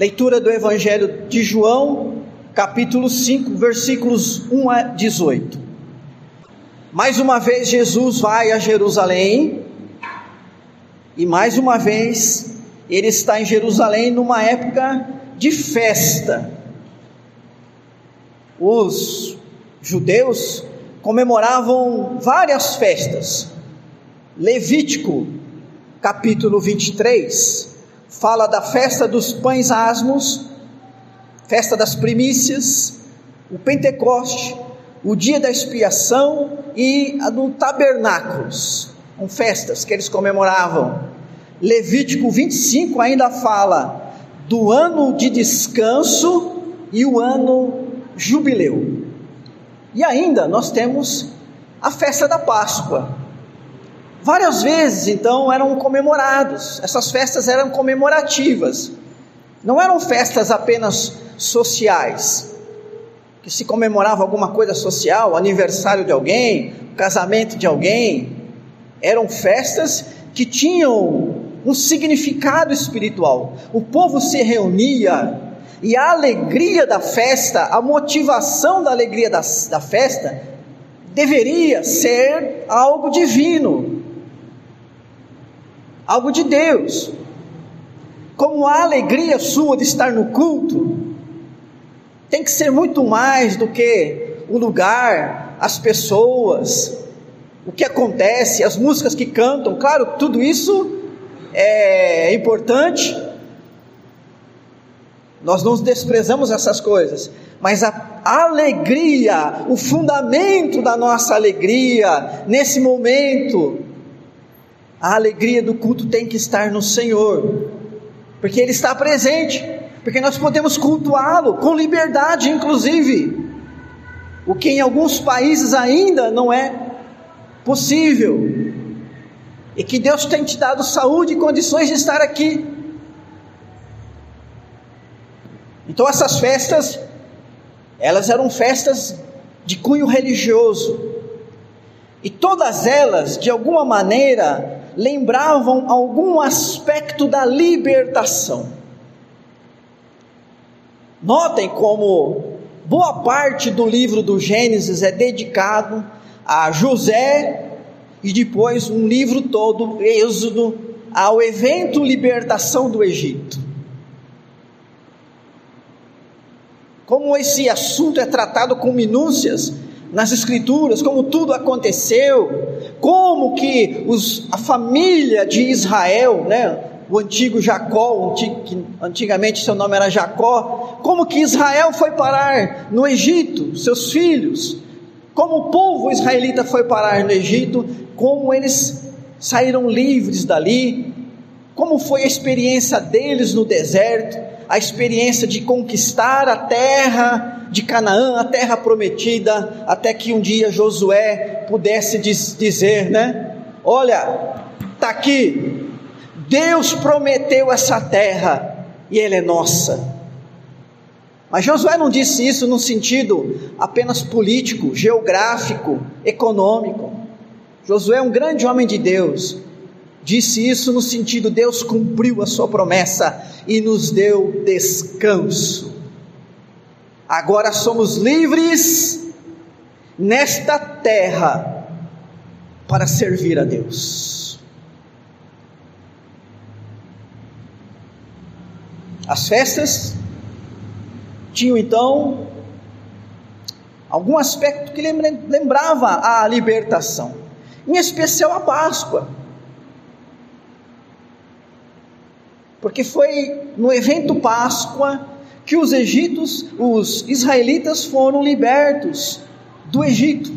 Leitura do Evangelho de João, capítulo 5, versículos 1 a 18. Mais uma vez Jesus vai a Jerusalém, e mais uma vez ele está em Jerusalém numa época de festa. Os judeus comemoravam várias festas. Levítico, capítulo 23, fala da festa dos pães asmos, festa das primícias, o Pentecoste, o dia da expiação e a do tabernáculos. São festas que eles comemoravam. Levítico 25 ainda fala do ano de descanso e o ano jubileu. E ainda nós temos a festa da Páscoa. Várias vezes, então, eram comemorados, essas festas eram comemorativas, não eram festas apenas sociais, que se comemorava alguma coisa social, aniversário de alguém, casamento de alguém, eram festas que tinham um significado espiritual. O povo se reunia e a alegria da festa, a motivação da alegria da, da festa, deveria ser algo divino, algo de Deus. Como a alegria sua de estar no culto, tem que ser muito mais do que o lugar, as pessoas, o que acontece, as músicas que cantam. Claro, tudo isso é importante, nós não desprezamos essas coisas, mas a alegria, o fundamento da nossa alegria nesse momento, a alegria do culto tem que estar no Senhor, porque Ele está presente, porque nós podemos cultuá-lo com liberdade, inclusive, o que em alguns países ainda não é possível, e que Deus tem te dado saúde e condições de estar aqui. Então essas festas, elas eram festas de cunho religioso. E todas elas, de alguma maneira, lembravam algum aspecto da libertação. Notem como boa parte do livro do Gênesis é dedicado a José e depois um livro todo, Êxodo, ao evento libertação do Egito. como esse assunto é tratado com minúcias nas escrituras, como tudo aconteceu, como que os, a família de Israel, né, o antigo Jacó, antigamente seu nome era Jacó, como que Israel foi parar no Egito, seus filhos, como o povo israelita foi parar no Egito, como eles saíram livres dali, como foi a experiência deles no deserto, a experiência de conquistar a terra de Canaã, a terra prometida, até que um dia Josué pudesse diz, dizer, né? Olha, está aqui, Deus prometeu essa terra e ela é nossa. Mas Josué não disse isso num sentido apenas político, geográfico, econômico. Josué é um grande homem de Deus, Disse isso no sentido: Deus cumpriu a sua promessa e nos deu descanso. Agora somos livres nesta terra para servir a Deus. As festas tinham então algum aspecto que lembrava a libertação, em especial a Páscoa. Porque foi no evento Páscoa que os egípcios, os israelitas foram libertos do Egito.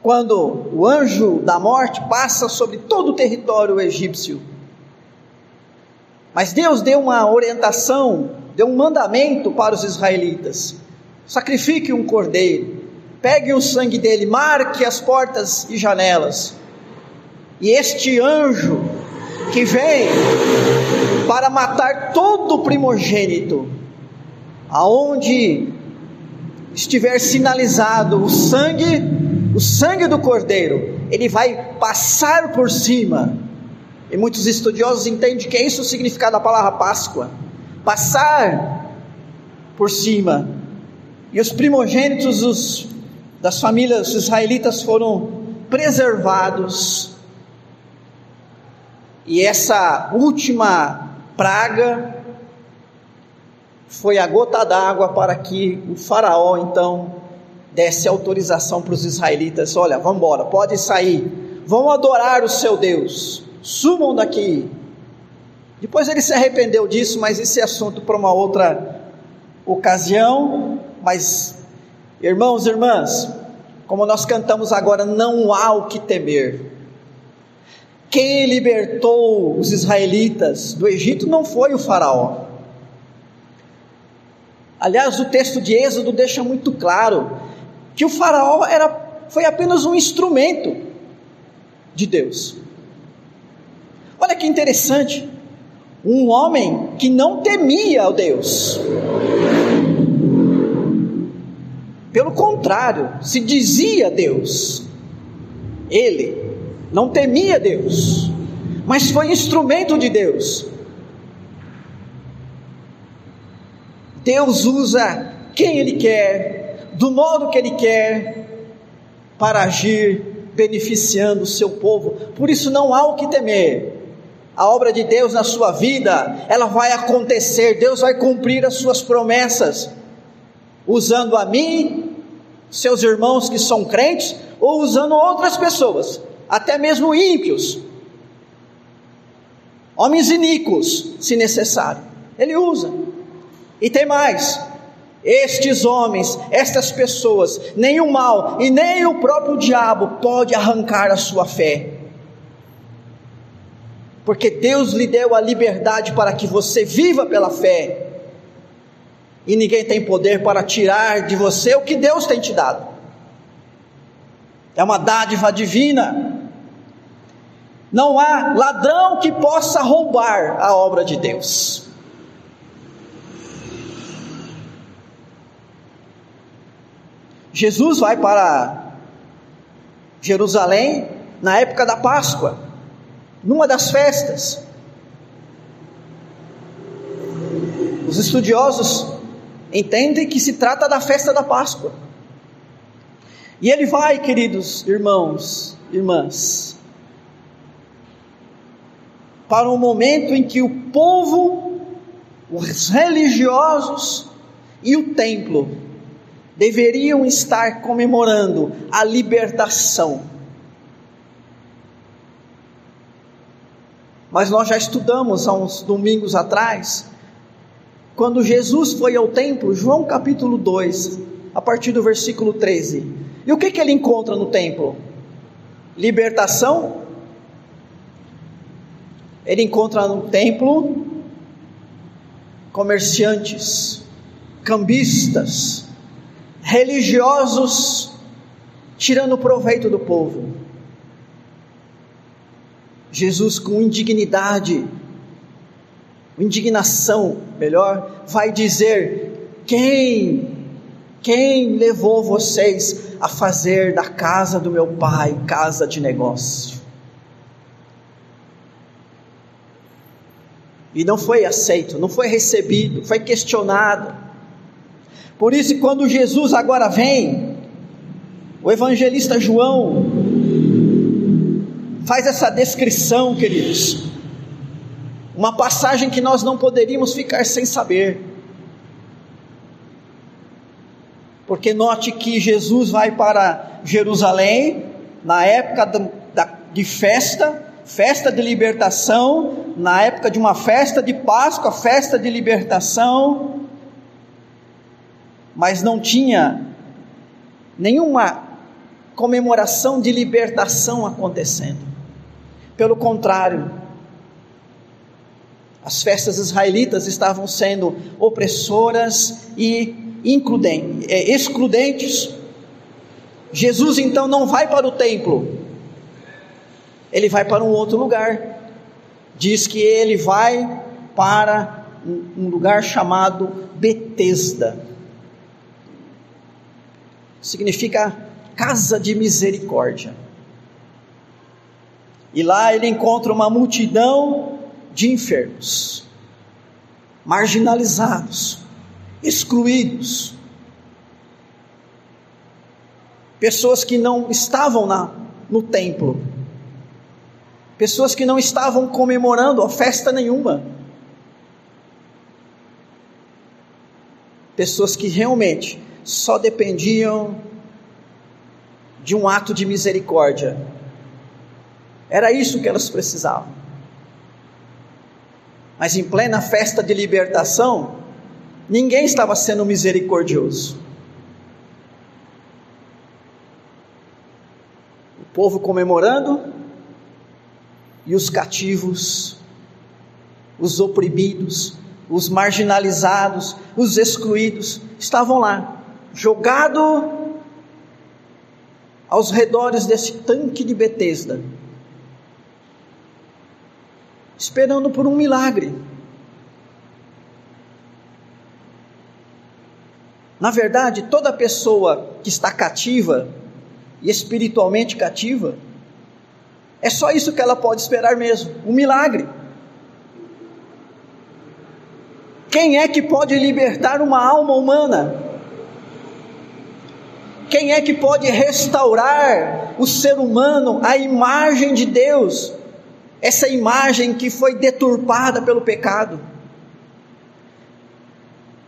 Quando o anjo da morte passa sobre todo o território egípcio. Mas Deus deu uma orientação, deu um mandamento para os israelitas: sacrifique um cordeiro, pegue o sangue dele, marque as portas e janelas e este anjo que vem para matar todo primogênito, aonde estiver sinalizado o sangue, o sangue do cordeiro, ele vai passar por cima, E muitos estudiosos entendem que é isso o significado da palavra Páscoa passar por cima. E os primogênitos dos, das famílias israelitas foram preservados. E essa última praga foi a gota d'água para que o faraó então desse autorização para os israelitas: olha, vamos embora, pode sair, vão adorar o seu Deus, sumam daqui. Depois ele se arrependeu disso, mas esse assunto para uma outra ocasião. Mas, irmãos e irmãs, como nós cantamos agora, não há o que temer. Quem libertou os israelitas do Egito não foi o Faraó. Aliás, o texto de Êxodo deixa muito claro que o Faraó era, foi apenas um instrumento de Deus. Olha que interessante, um homem que não temia o Deus. Pelo contrário, se dizia Deus. Ele não temia Deus, mas foi instrumento de Deus. Deus usa quem Ele quer, do modo que Ele quer, para agir beneficiando o seu povo. Por isso não há o que temer. A obra de Deus na sua vida, ela vai acontecer, Deus vai cumprir as suas promessas, usando a mim, seus irmãos que são crentes, ou usando outras pessoas, até mesmo ímpios, homens iníquos, se necessário, Ele usa. E tem mais: estes homens, estas pessoas, o mal e nem o próprio diabo pode arrancar a sua fé. Porque Deus lhe deu a liberdade para que você viva pela fé. E ninguém tem poder para tirar de você o que Deus tem te dado. É uma dádiva divina. Não há ladrão que possa roubar a obra de Deus. Jesus vai para Jerusalém na época da Páscoa numa das festas. Os estudiosos entendem que se trata da festa da Páscoa. E ele vai, queridos irmãos, irmãs, para um momento em que o povo, os religiosos e o templo deveriam estar comemorando a libertação mas nós já estudamos há uns domingos atrás, quando Jesus foi ao templo, João capítulo 2, a partir do versículo 13. E o que, que ele encontra no templo? Libertação. Ele encontra no templo comerciantes, cambistas, religiosos, tirando proveito do povo. Jesus, com indignidade, indignação, melhor, vai dizer: quem, quem levou vocês a fazer da casa do meu pai casa de negócio? E não foi aceito, não foi recebido, foi questionado. Por isso, quando Jesus agora vem, o evangelista João, faz essa descrição, queridos. Uma passagem que nós não poderíamos ficar sem saber. Porque note que Jesus vai para Jerusalém, na época de festa, festa de libertação, na época de uma festa de Páscoa, festa de libertação, mas não tinha nenhuma comemoração de libertação acontecendo. Pelo contrário, as festas israelitas estavam sendo opressoras e é, excludentes. Jesus então não vai para o templo, ele vai para um outro lugar. Diz que ele vai para um lugar chamado Betesda. Significa casa de misericórdia. E lá ele encontra uma multidão de enfermos, marginalizados, excluídos, pessoas que não estavam na, no templo, pessoas que não estavam comemorando a festa nenhuma, pessoas que realmente só dependiam de um ato de misericórdia. Era isso que elas precisavam. Mas em plena festa de libertação, ninguém estava sendo misericordioso. O povo comemorando e os cativos, os oprimidos, os marginalizados, os excluídos, estavam lá, jogado aos redores desse tanque de Betesda, esperando por um milagre. Na verdade, toda pessoa que está cativa e espiritualmente cativa, é só isso que ela pode esperar mesmo, um milagre. Quem é que pode libertar uma alma humana? Quem é que pode restaurar o ser humano à imagem de Deus? Essa imagem que foi deturpada pelo pecado.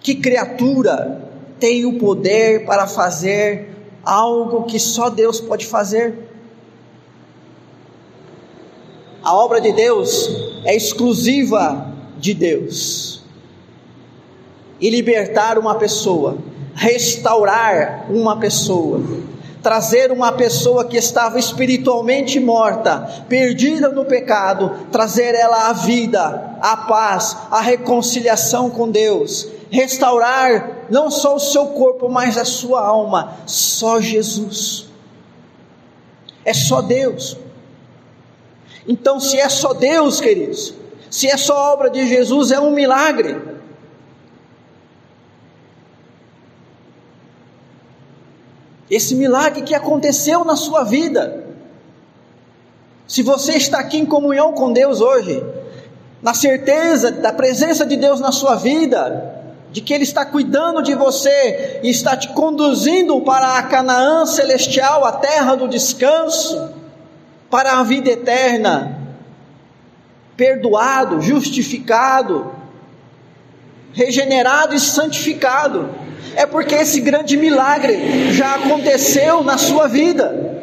Que criatura tem o poder para fazer algo que só Deus pode fazer? A obra de Deus é exclusiva de Deus e libertar uma pessoa, restaurar uma pessoa, trazer uma pessoa que estava espiritualmente morta, perdida no pecado, trazer ela à vida, à paz, à reconciliação com Deus, restaurar não só o seu corpo, mas a sua alma, só Jesus. É só Deus. Então, se é só Deus, queridos, se é só obra de Jesus, é um milagre. esse milagre que aconteceu na sua vida. Se você está aqui em comunhão com Deus hoje, na certeza da presença de Deus na sua vida, de que Ele está cuidando de você e está te conduzindo para a Canaã celestial, a terra do descanso, para a vida eterna, perdoado, justificado, regenerado e santificado é porque esse grande milagre já aconteceu na sua vida.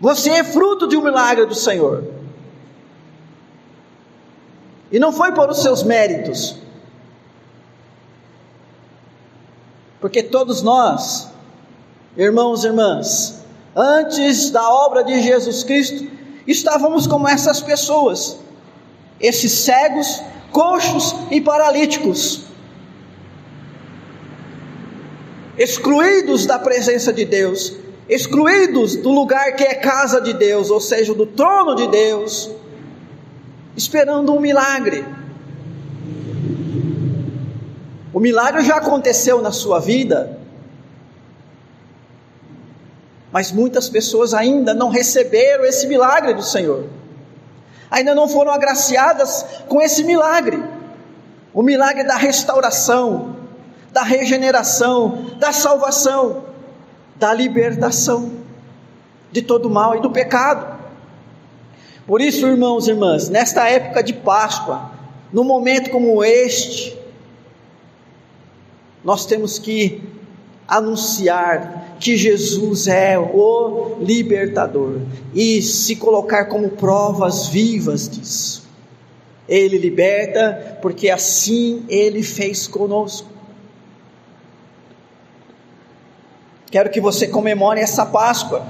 Você é fruto de um milagre do Senhor. E não foi por os seus méritos. Porque todos nós, irmãos e irmãs, antes da obra de Jesus Cristo, estávamos como essas pessoas, esses cegos, coxos e paralíticos. Excluídos da presença de Deus, excluídos do lugar que é casa de Deus, ou seja, do trono de Deus, esperando um milagre. O milagre já aconteceu na sua vida, mas muitas pessoas ainda não receberam esse milagre do Senhor, ainda não foram agraciadas com esse milagre o milagre da restauração, da regeneração, da salvação, da libertação de todo mal e do pecado. Por isso, irmãos e irmãs, nesta época de Páscoa, num momento como este, nós temos que anunciar que Jesus é o libertador e se colocar como provas vivas disso. Ele liberta porque assim ele fez conosco. Quero que você comemore essa Páscoa.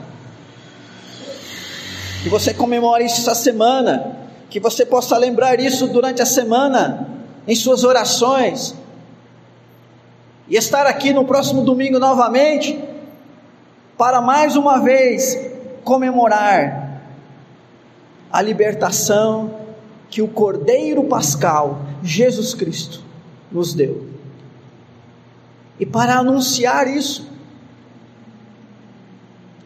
Que você comemore isso essa semana. Que você possa lembrar isso durante a semana, em suas orações. E estar aqui no próximo domingo novamente, para mais uma vez comemorar a libertação que o Cordeiro Pascal, Jesus Cristo, nos deu. E para anunciar isso,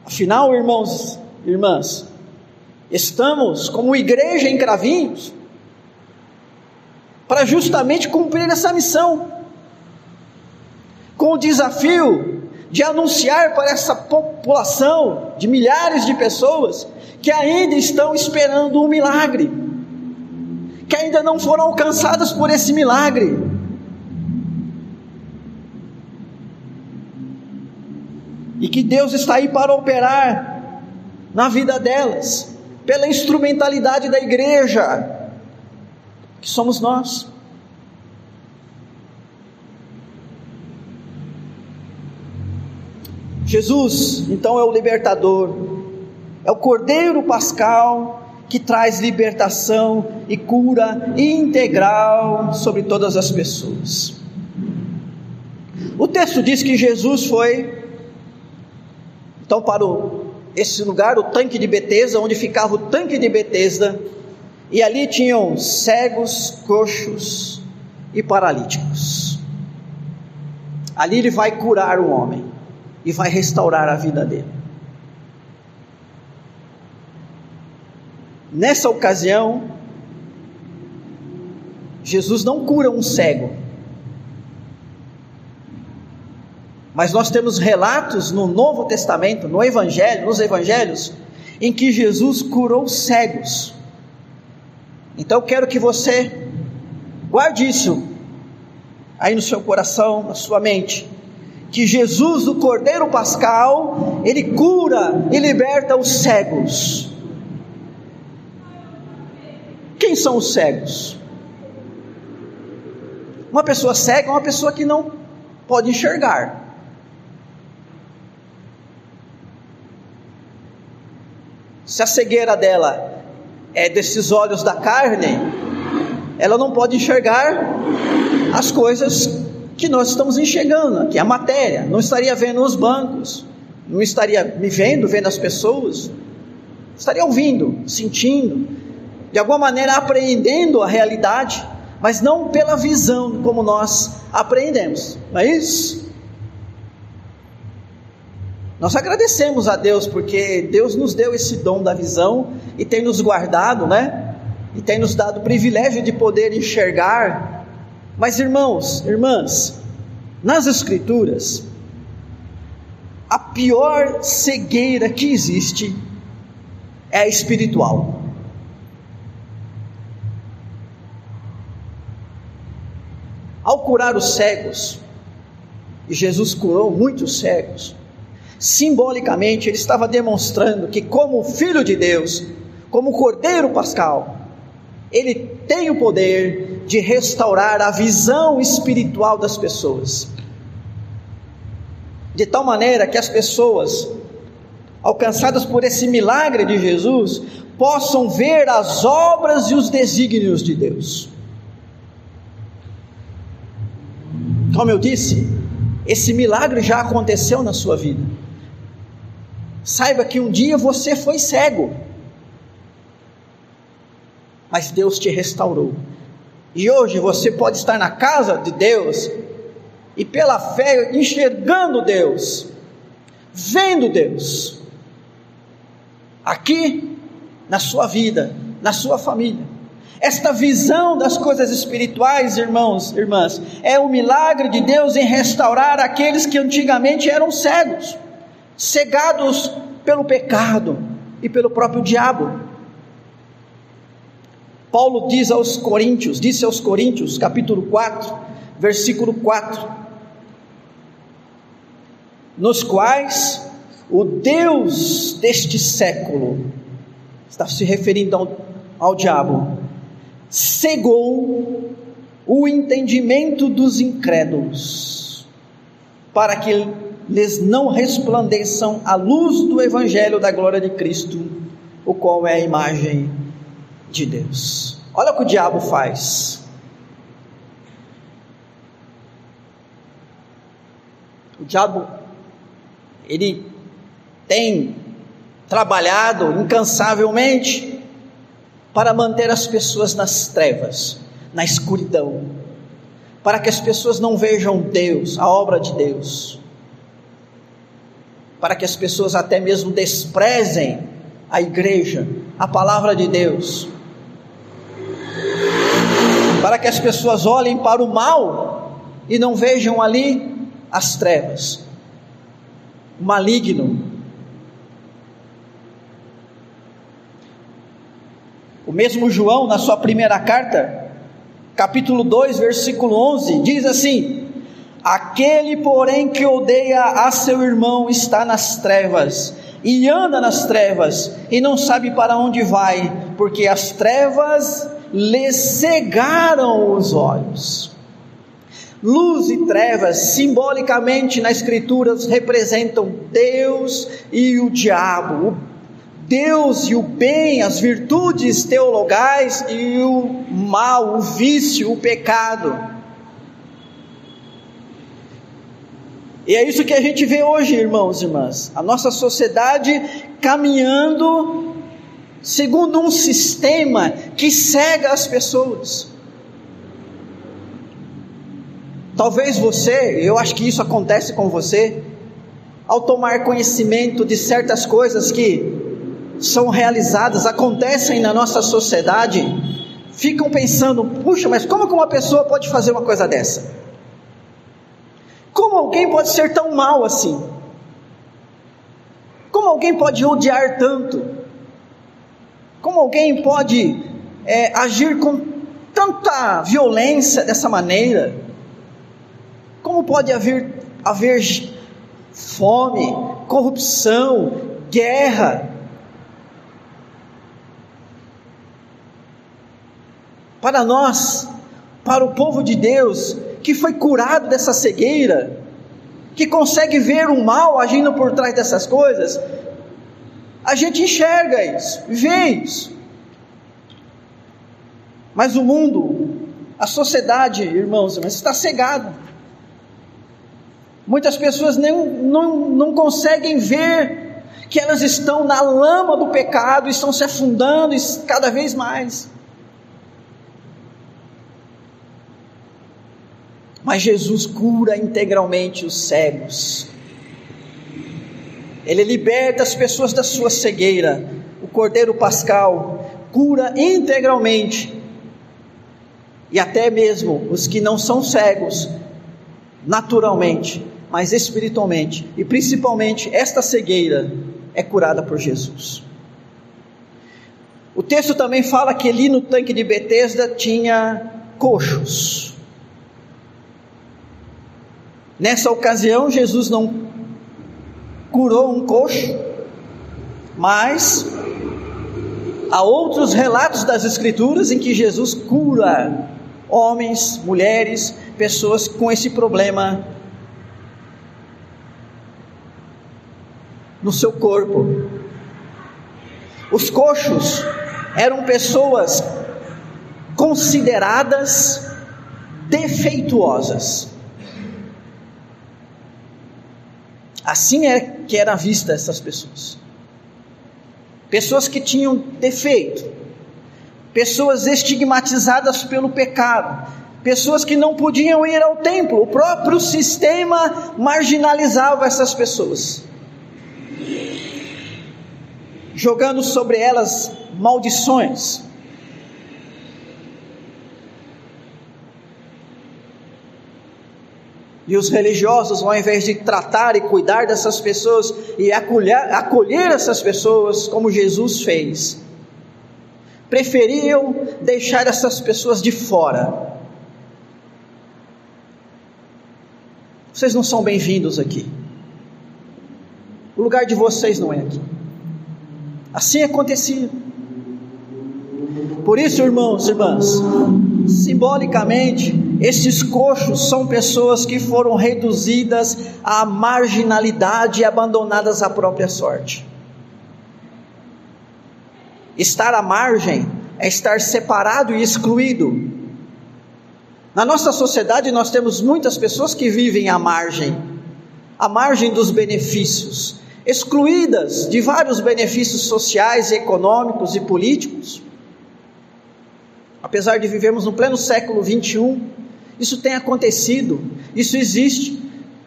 Afinal, irmãos, irmãs, Estamos, como igreja em Cravinhos, para justamente cumprir essa missão, com o desafio de anunciar para essa população de milhares de pessoas que ainda estão esperando um milagre, que ainda não foram alcançadas por esse milagre. E que Deus está aí para operar na vida delas, pela instrumentalidade da igreja, que somos nós. Jesus, então, é o libertador, é o Cordeiro Pascal que traz libertação e cura integral sobre todas as pessoas. O texto diz que Jesus foi, então, para o, esse lugar, o tanque de Betesda, onde ficava o tanque de Betesda, e ali tinham cegos, coxos e paralíticos. Ali ele vai curar o homem e vai restaurar a vida dele. Nessa ocasião, Jesus não cura um cego, mas nós temos relatos no Novo Testamento, no Evangelho, nos Evangelhos, em que Jesus curou cegos. Então eu quero que você guarde isso aí no seu coração, na sua mente que Jesus, o Cordeiro Pascal, ele cura e liberta os cegos. Quem são os cegos? Uma pessoa cega é uma pessoa que não pode enxergar. Se a cegueira dela é desses olhos da carne, ela não pode enxergar as coisas que nós estamos enxergando aqui, a matéria, não estaria vendo os bancos, não estaria me vendo, vendo as pessoas, estaria ouvindo, sentindo, de alguma maneira apreendendo a realidade, mas não pela visão como nós apreendemos, não é isso? Nós agradecemos a Deus porque Deus nos deu esse dom da visão e tem nos guardado, né? E tem nos dado o privilégio de poder enxergar mas irmãos, irmãs, nas Escrituras, a pior cegueira que existe é a espiritual. Ao curar os cegos, e Jesus curou muitos cegos, simbolicamente ele estava demonstrando que, como filho de Deus, como cordeiro pascal, ele tem o poder de restaurar a visão espiritual das pessoas. De tal maneira que as pessoas, alcançadas por esse milagre de Jesus, possam ver as obras e os desígnios de Deus. Como eu disse, esse milagre já aconteceu na sua vida. Saiba que um dia você foi cego, mas Deus te restaurou. E hoje você pode estar na casa de Deus e pela fé enxergando Deus, vendo Deus, aqui na sua vida, na sua família. Esta visão das coisas espirituais, irmãos, irmãs, é o milagre de Deus em restaurar aqueles que antigamente eram cegos, cegados pelo pecado e pelo próprio diabo. Paulo diz aos Coríntios, disse aos Coríntios, capítulo 4, versículo 4, nos quais o Deus deste século, está se referindo ao, ao diabo, cegou o entendimento dos incrédulos, para que lhes não resplandeçam a luz do evangelho da glória de Cristo, o qual é a imagem de Deus. Olha o que o diabo faz. O diabo, ele tem trabalhado incansavelmente para manter as pessoas nas trevas, na escuridão, para que as pessoas não vejam Deus, a obra de Deus, para que as pessoas até mesmo desprezem a igreja, a palavra de Deus. Para que as pessoas olhem para o mal e não vejam ali as trevas, o maligno. O mesmo João, na sua primeira carta, capítulo 2, versículo 11, diz assim: Aquele, porém, que odeia a seu irmão está nas trevas, e anda nas trevas, e não sabe para onde vai, porque as trevas lhe cegaram os olhos. Luz e trevas, simbolicamente na Escritura, representam Deus e o diabo, o Deus e o bem, as virtudes teologais e o mal, o vício, o pecado. E é isso que a gente vê hoje, irmãos e irmãs. A nossa sociedade caminhando segundo um sistema que cega as pessoas. Talvez você, eu acho que isso acontece com você, ao tomar conhecimento de certas coisas que são realizadas, acontecem na nossa sociedade, ficam pensando: puxa, mas como que uma pessoa pode fazer uma coisa dessa? Como alguém pode ser tão mal assim? Como alguém pode odiar tanto? Como alguém pode é, agir com tanta violência dessa maneira? Como pode haver, haver fome, corrupção, guerra? Para nós, para o povo de Deus, que foi curado dessa cegueira, que consegue ver o mal agindo por trás dessas coisas, a gente enxerga isso, vê isso. Mas o mundo, a sociedade, irmãos, está cegado. Muitas pessoas nem, não, não conseguem ver que elas estão na lama do pecado, estão se afundando cada vez mais. Mas Jesus cura integralmente os cegos. Ele liberta as pessoas da sua cegueira. O Cordeiro Pascal cura integralmente. E até mesmo os que não são cegos, naturalmente, mas espiritualmente. E principalmente esta cegueira é curada por Jesus. O texto também fala que ali no tanque de Betesda tinha coxos. Nessa ocasião, Jesus não curou um coxo, mas há outros relatos das Escrituras em que Jesus cura homens, mulheres, pessoas com esse problema no seu corpo. Os coxos eram pessoas consideradas defeituosas. Assim é que era vista essas pessoas. Pessoas que tinham defeito, pessoas estigmatizadas pelo pecado, pessoas que não podiam ir ao templo, o próprio sistema marginalizava essas pessoas, jogando sobre elas maldições. E os religiosos, ao invés de tratar e cuidar dessas pessoas e acolher, acolher essas pessoas como Jesus fez, preferiam deixar essas pessoas de fora. Vocês não são bem-vindos aqui. O lugar de vocês não é aqui. Assim acontecia. Por isso, irmãos e irmãs, simbolicamente, estes coxos são pessoas que foram reduzidas à marginalidade e abandonadas à própria sorte. Estar à margem é estar separado e excluído. Na nossa sociedade, nós temos muitas pessoas que vivem à margem, à margem dos benefícios, excluídas de vários benefícios sociais, econômicos e políticos. Apesar de vivermos no pleno século 21, isso tem acontecido, isso existe.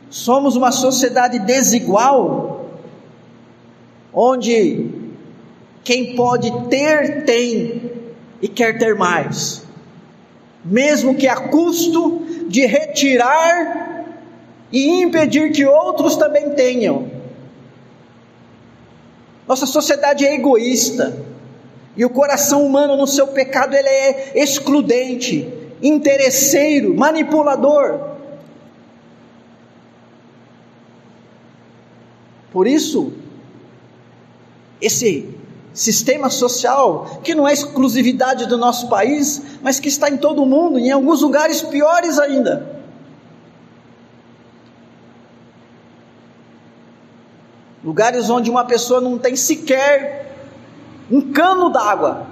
Somos uma sociedade desigual, onde Quem pode ter, tem e quer ter mais, mesmo que a custo de retirar e impedir que outros também tenham. Nossa sociedade é egoísta e o coração humano no seu pecado ele é excludente, interesseiro, manipulador. Por isso, esse sistema social, que não é exclusividade do nosso país, mas que está em todo o mundo, em alguns lugares piores ainda. Lugares onde uma pessoa não tem sequer um cano d'água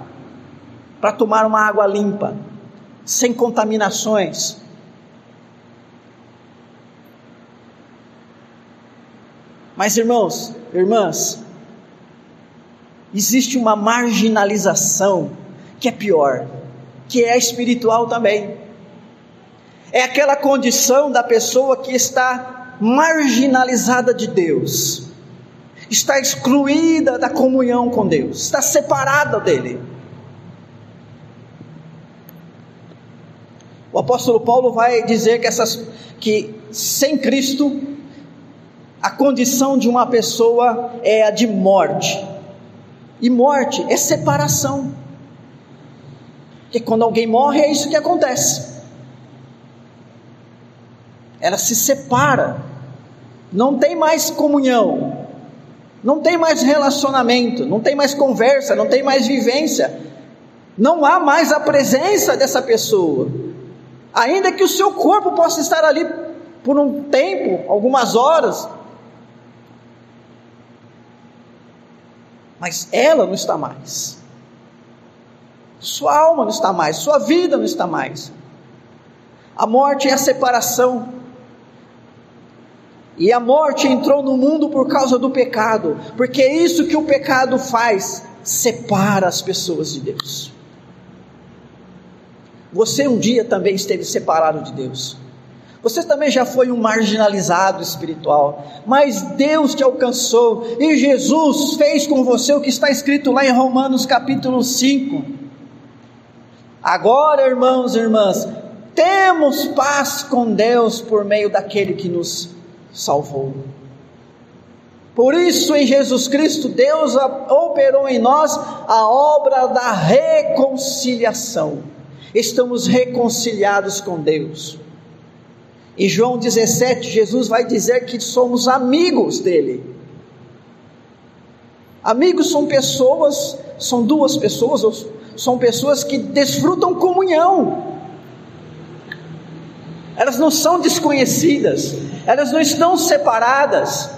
para tomar uma água limpa, sem contaminações. Mas irmãos, irmãs, existe uma marginalização que é pior, que é espiritual também. É aquela condição da pessoa que está marginalizada de Deus, está excluída da comunhão com Deus, está separada dele. Apóstolo Paulo vai dizer que essas que sem Cristo a condição de uma pessoa é a de morte. E morte é separação. Porque quando alguém morre, é isso que acontece. Ela se separa. Não tem mais comunhão. Não tem mais relacionamento. Não tem mais conversa. Não tem mais vivência. Não há mais a presença dessa pessoa. Ainda que o seu corpo possa estar ali por um tempo, algumas horas, mas ela não está mais. Sua alma não está mais, sua vida não está mais. A morte é a separação. E a morte entrou no mundo por causa do pecado, porque é isso que o pecado faz, separa as pessoas de Deus. Você um dia também esteve separado de Deus. Você também já foi um marginalizado espiritual, mas Deus te alcançou e Jesus fez com você o que está escrito lá em Romanos capítulo 5. Agora, irmãos e irmãs, temos paz com Deus por meio daquele que nos salvou. Por isso, em Jesus Cristo, Deus operou em nós a obra da reconciliação. Estamos reconciliados com Deus. Em João 17, Jesus vai dizer que somos amigos dele. Amigos são pessoas, são duas pessoas, são pessoas que desfrutam comunhão. Elas não são desconhecidas, elas não estão separadas,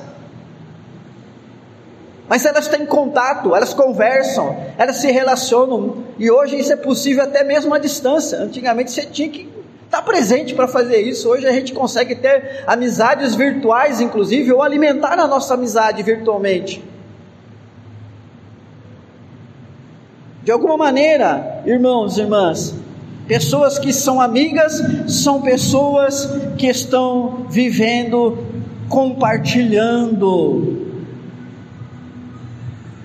mas elas têm contato, elas conversam, elas se relacionam, e hoje isso é possível até mesmo à distância. Antigamente você tinha que está presente para fazer isso. Hoje a gente consegue ter amizades virtuais, inclusive, ou alimentar a nossa amizade virtualmente. De alguma maneira, irmãos e irmãs, pessoas que são amigas são pessoas que estão vivendo, compartilhando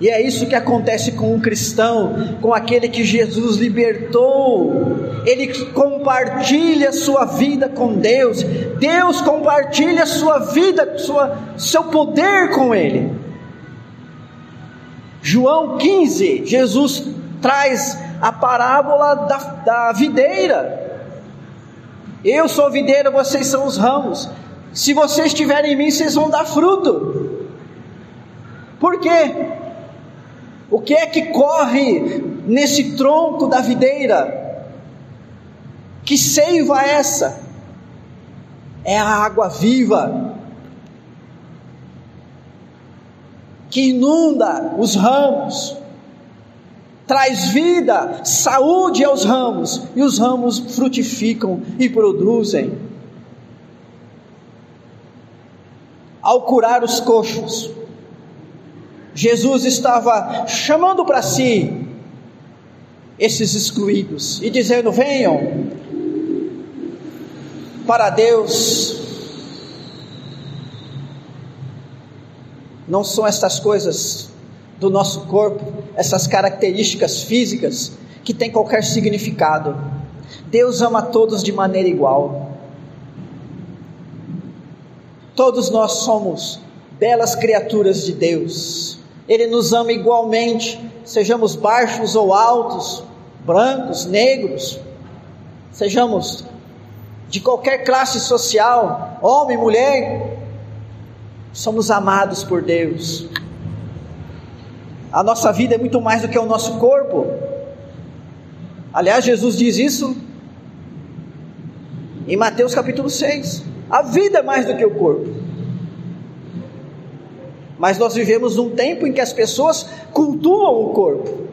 e é isso que acontece com um cristão, com aquele que Jesus libertou. Ele compartilha sua vida com Deus. Deus compartilha sua vida, sua, seu poder com ele. João 15, Jesus traz a parábola da, da videira. Eu sou a videira, vocês são os ramos. Se vocês estiverem em mim, vocês vão dar fruto. Por quê? O que é que corre nesse tronco da videira? Que seiva é essa? É a água viva que inunda os ramos, traz vida, saúde aos ramos, e os ramos frutificam e produzem. Ao curar os coxos, Jesus estava chamando para si esses excluídos e dizendo: venham para Deus. Não são estas coisas do nosso corpo, essas características físicas que têm qualquer significado. Deus ama todos de maneira igual. Todos nós somos belas criaturas de Deus. Ele nos ama igualmente, sejamos baixos ou altos, brancos, negros, sejamos de qualquer classe social, homem, mulher, somos amados por Deus. A nossa vida é muito mais do que o nosso corpo. Aliás, Jesus diz isso em Mateus capítulo 6. A vida é mais do que o corpo. Mas nós vivemos num tempo em que as pessoas cultuam o corpo.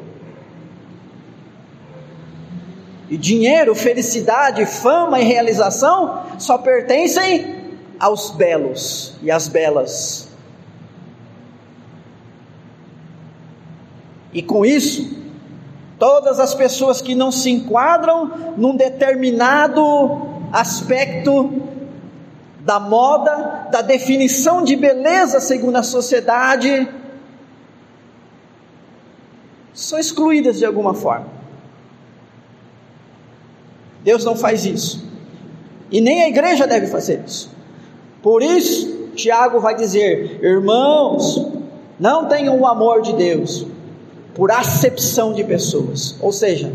E dinheiro, felicidade, fama e realização só pertencem aos belos e às belas. E com isso, todas as pessoas que não se enquadram num determinado aspecto da moda, da definição de beleza segundo a sociedade, são excluídas de alguma forma. Deus não faz isso. E nem a igreja deve fazer isso. Por isso, Tiago vai dizer: irmãos, não tenham o amor de Deus por acepção de pessoas. Ou seja,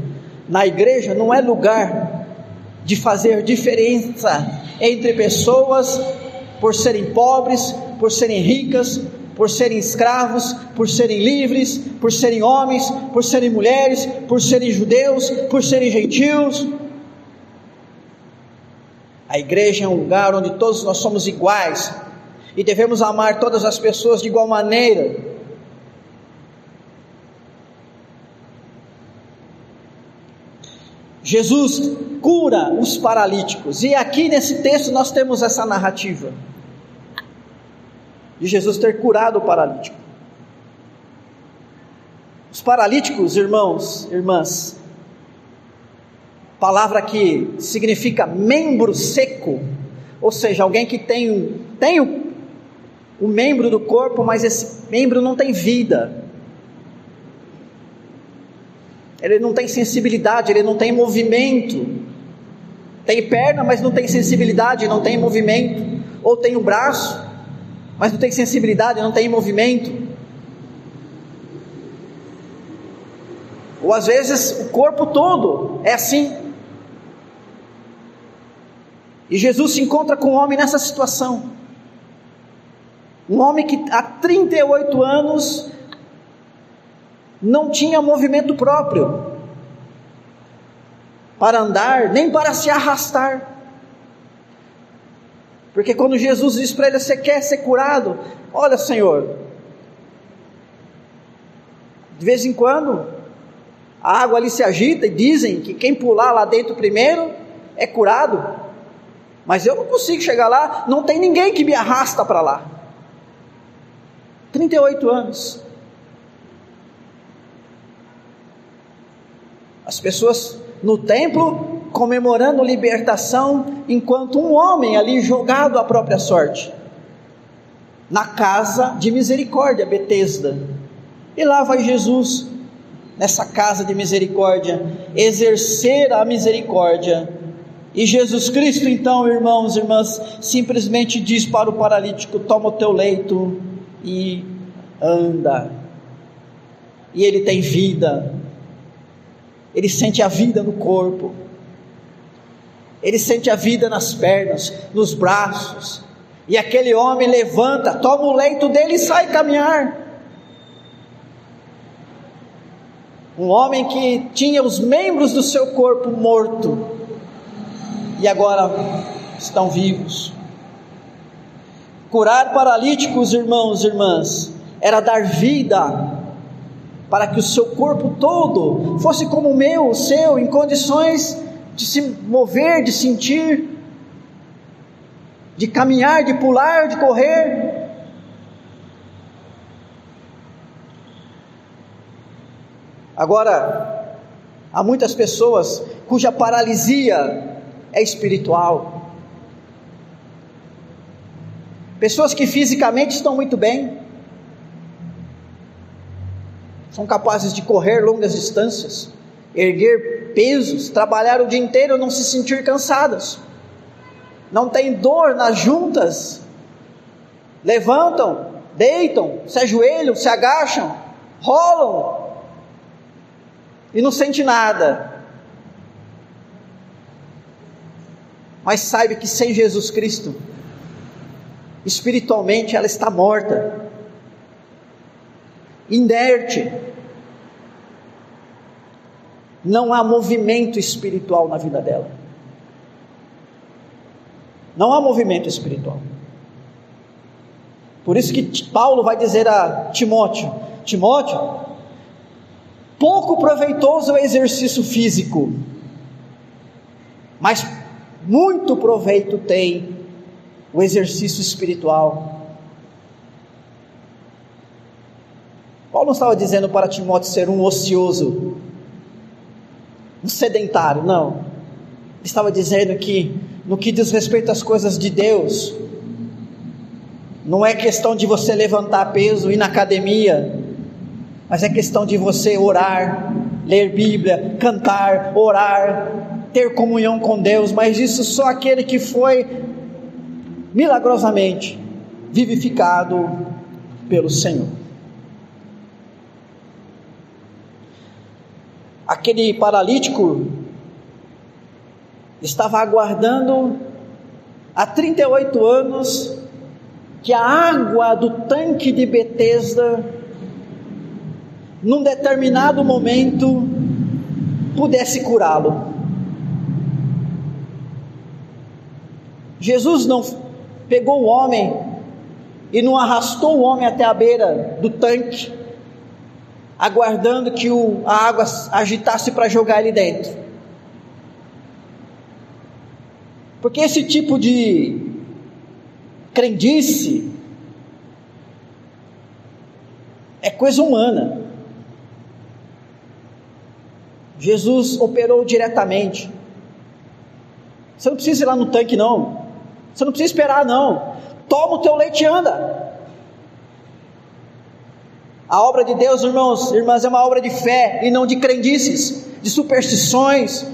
na igreja não é lugar de fazer diferença entre pessoas por serem pobres, por serem ricas, por serem escravos, por serem livres, por serem homens, por serem mulheres, por serem judeus, por serem gentios. A igreja é um lugar onde todos nós somos iguais e devemos amar todas as pessoas de igual maneira. Jesus cura os paralíticos, e aqui nesse texto nós temos essa narrativa de Jesus ter curado o paralítico. Os paralíticos, irmãos, irmãs, palavra que significa membro seco, ou seja, alguém que tem, tem o, o membro do corpo, mas esse membro não tem vida. Ele não tem sensibilidade, ele não tem movimento. Tem perna, mas não tem sensibilidade, não tem movimento. Ou tem o braço, mas não tem sensibilidade, não tem movimento. Ou às vezes o corpo todo é assim. E Jesus se encontra com um homem nessa situação. Um homem que há 38 anos não tinha movimento próprio para andar, nem para se arrastar. Porque quando Jesus diz para ele: Você quer ser curado? Olha, Senhor, de vez em quando a água ali se agita e dizem que quem pular lá dentro primeiro é curado. Mas eu não consigo chegar lá, não tem ninguém que me arrasta para lá. 38 anos. As pessoas no templo comemorando libertação, enquanto um homem ali jogado à própria sorte, na casa de misericórdia, Betesda. E lá vai Jesus, nessa casa de misericórdia, exercer a misericórdia e Jesus Cristo, então, irmãos e irmãs, simplesmente diz para o paralítico: toma o teu leito e anda. E ele tem vida, ele sente a vida no corpo, ele sente a vida nas pernas, nos braços. E aquele homem levanta, toma o leito dele e sai caminhar. Um homem que tinha os membros do seu corpo morto, e agora estão vivos. Curar paralíticos, irmãos e irmãs, era dar vida para que o seu corpo todo fosse como o meu, o seu, em condições de se mover, de sentir, de caminhar, de pular, de correr. Agora, há muitas pessoas cuja paralisia é espiritual. Pessoas que fisicamente estão muito bem, são capazes de correr longas distâncias, erguer pesos, trabalhar o dia inteiro e não se sentir cansadas, não tem dor nas juntas, levantam, deitam, se ajoelham, se agacham, rolam e não sente nada. Mas saiba que sem Jesus Cristo, espiritualmente ela está morta, inerte. Não há movimento espiritual na vida dela. Não há movimento espiritual. Por isso que Paulo vai dizer a Timóteo: Timóteo, pouco proveitoso é o exercício físico, mas muito proveito tem o exercício espiritual. Paulo não estava dizendo para Timóteo ser um ocioso, um sedentário, não. Ele estava dizendo que, no que diz respeito às coisas de Deus, não é questão de você levantar peso, ir na academia, mas é questão de você orar, ler Bíblia, cantar, orar, ter comunhão com Deus, mas isso só aquele que foi milagrosamente vivificado pelo Senhor. Aquele paralítico estava aguardando há 38 anos que a água do tanque de Betesda, num determinado momento, pudesse curá-lo. Jesus não pegou o homem e não arrastou o homem até a beira do tanque, aguardando que o, a água agitasse para jogar ele dentro. Porque esse tipo de Crendice é coisa humana. Jesus operou diretamente. Você não precisa ir lá no tanque, não. Você não precisa esperar, não. Toma o teu leite e anda. A obra de Deus, irmãos, irmãs, é uma obra de fé e não de crendices, de superstições,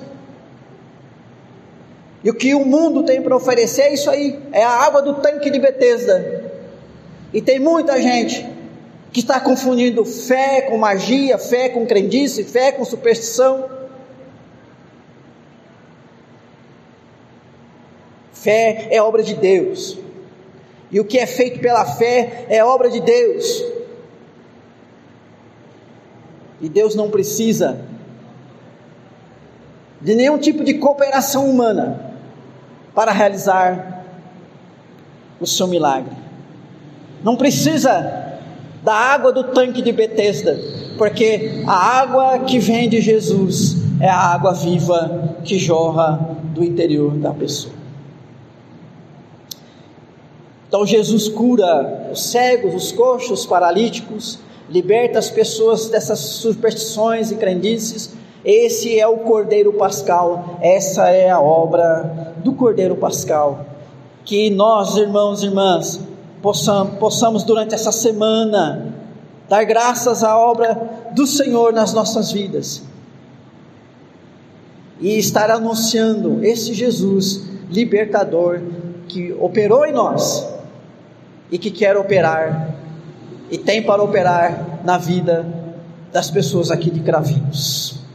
e o que o mundo tem para oferecer é isso aí, é a água do tanque de Betesda. E tem muita gente que está confundindo fé com magia, fé com crendice, fé com superstição. Fé é obra de Deus. E o que é feito pela fé é obra de Deus. E Deus não precisa de nenhum tipo de cooperação humana para realizar o seu milagre. Não precisa da água do tanque de Betesda, porque a água que vem de Jesus é a água viva que jorra do interior da pessoa. Então Jesus cura os cegos, os coxos, os paralíticos, liberta as pessoas dessas superstições e crendices. Esse é o Cordeiro Pascal, essa é a obra do Cordeiro Pascal. Que nós, irmãos e irmãs, possamos, possamos durante essa semana dar graças à obra do Senhor nas nossas vidas. E estar anunciando esse Jesus libertador que operou em nós e que quer operar e tem para operar na vida das pessoas aqui de Cravinhos.